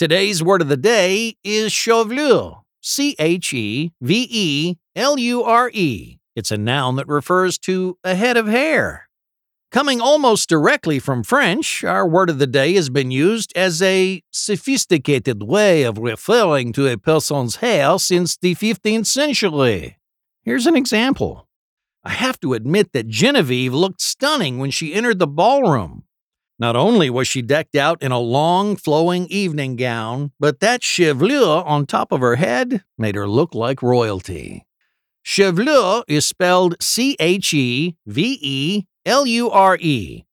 Today's word of the day is chevelure. C H E V E L U R E. It's a noun that refers to a head of hair. Coming almost directly from French, our word of the day has been used as a sophisticated way of referring to a person's hair since the 15th century. Here's an example. I have to admit that Genevieve looked stunning when she entered the ballroom. Not only was she decked out in a long, flowing evening gown, but that chevelure on top of her head made her look like royalty. Chevelure is spelled C H E V E L U R E.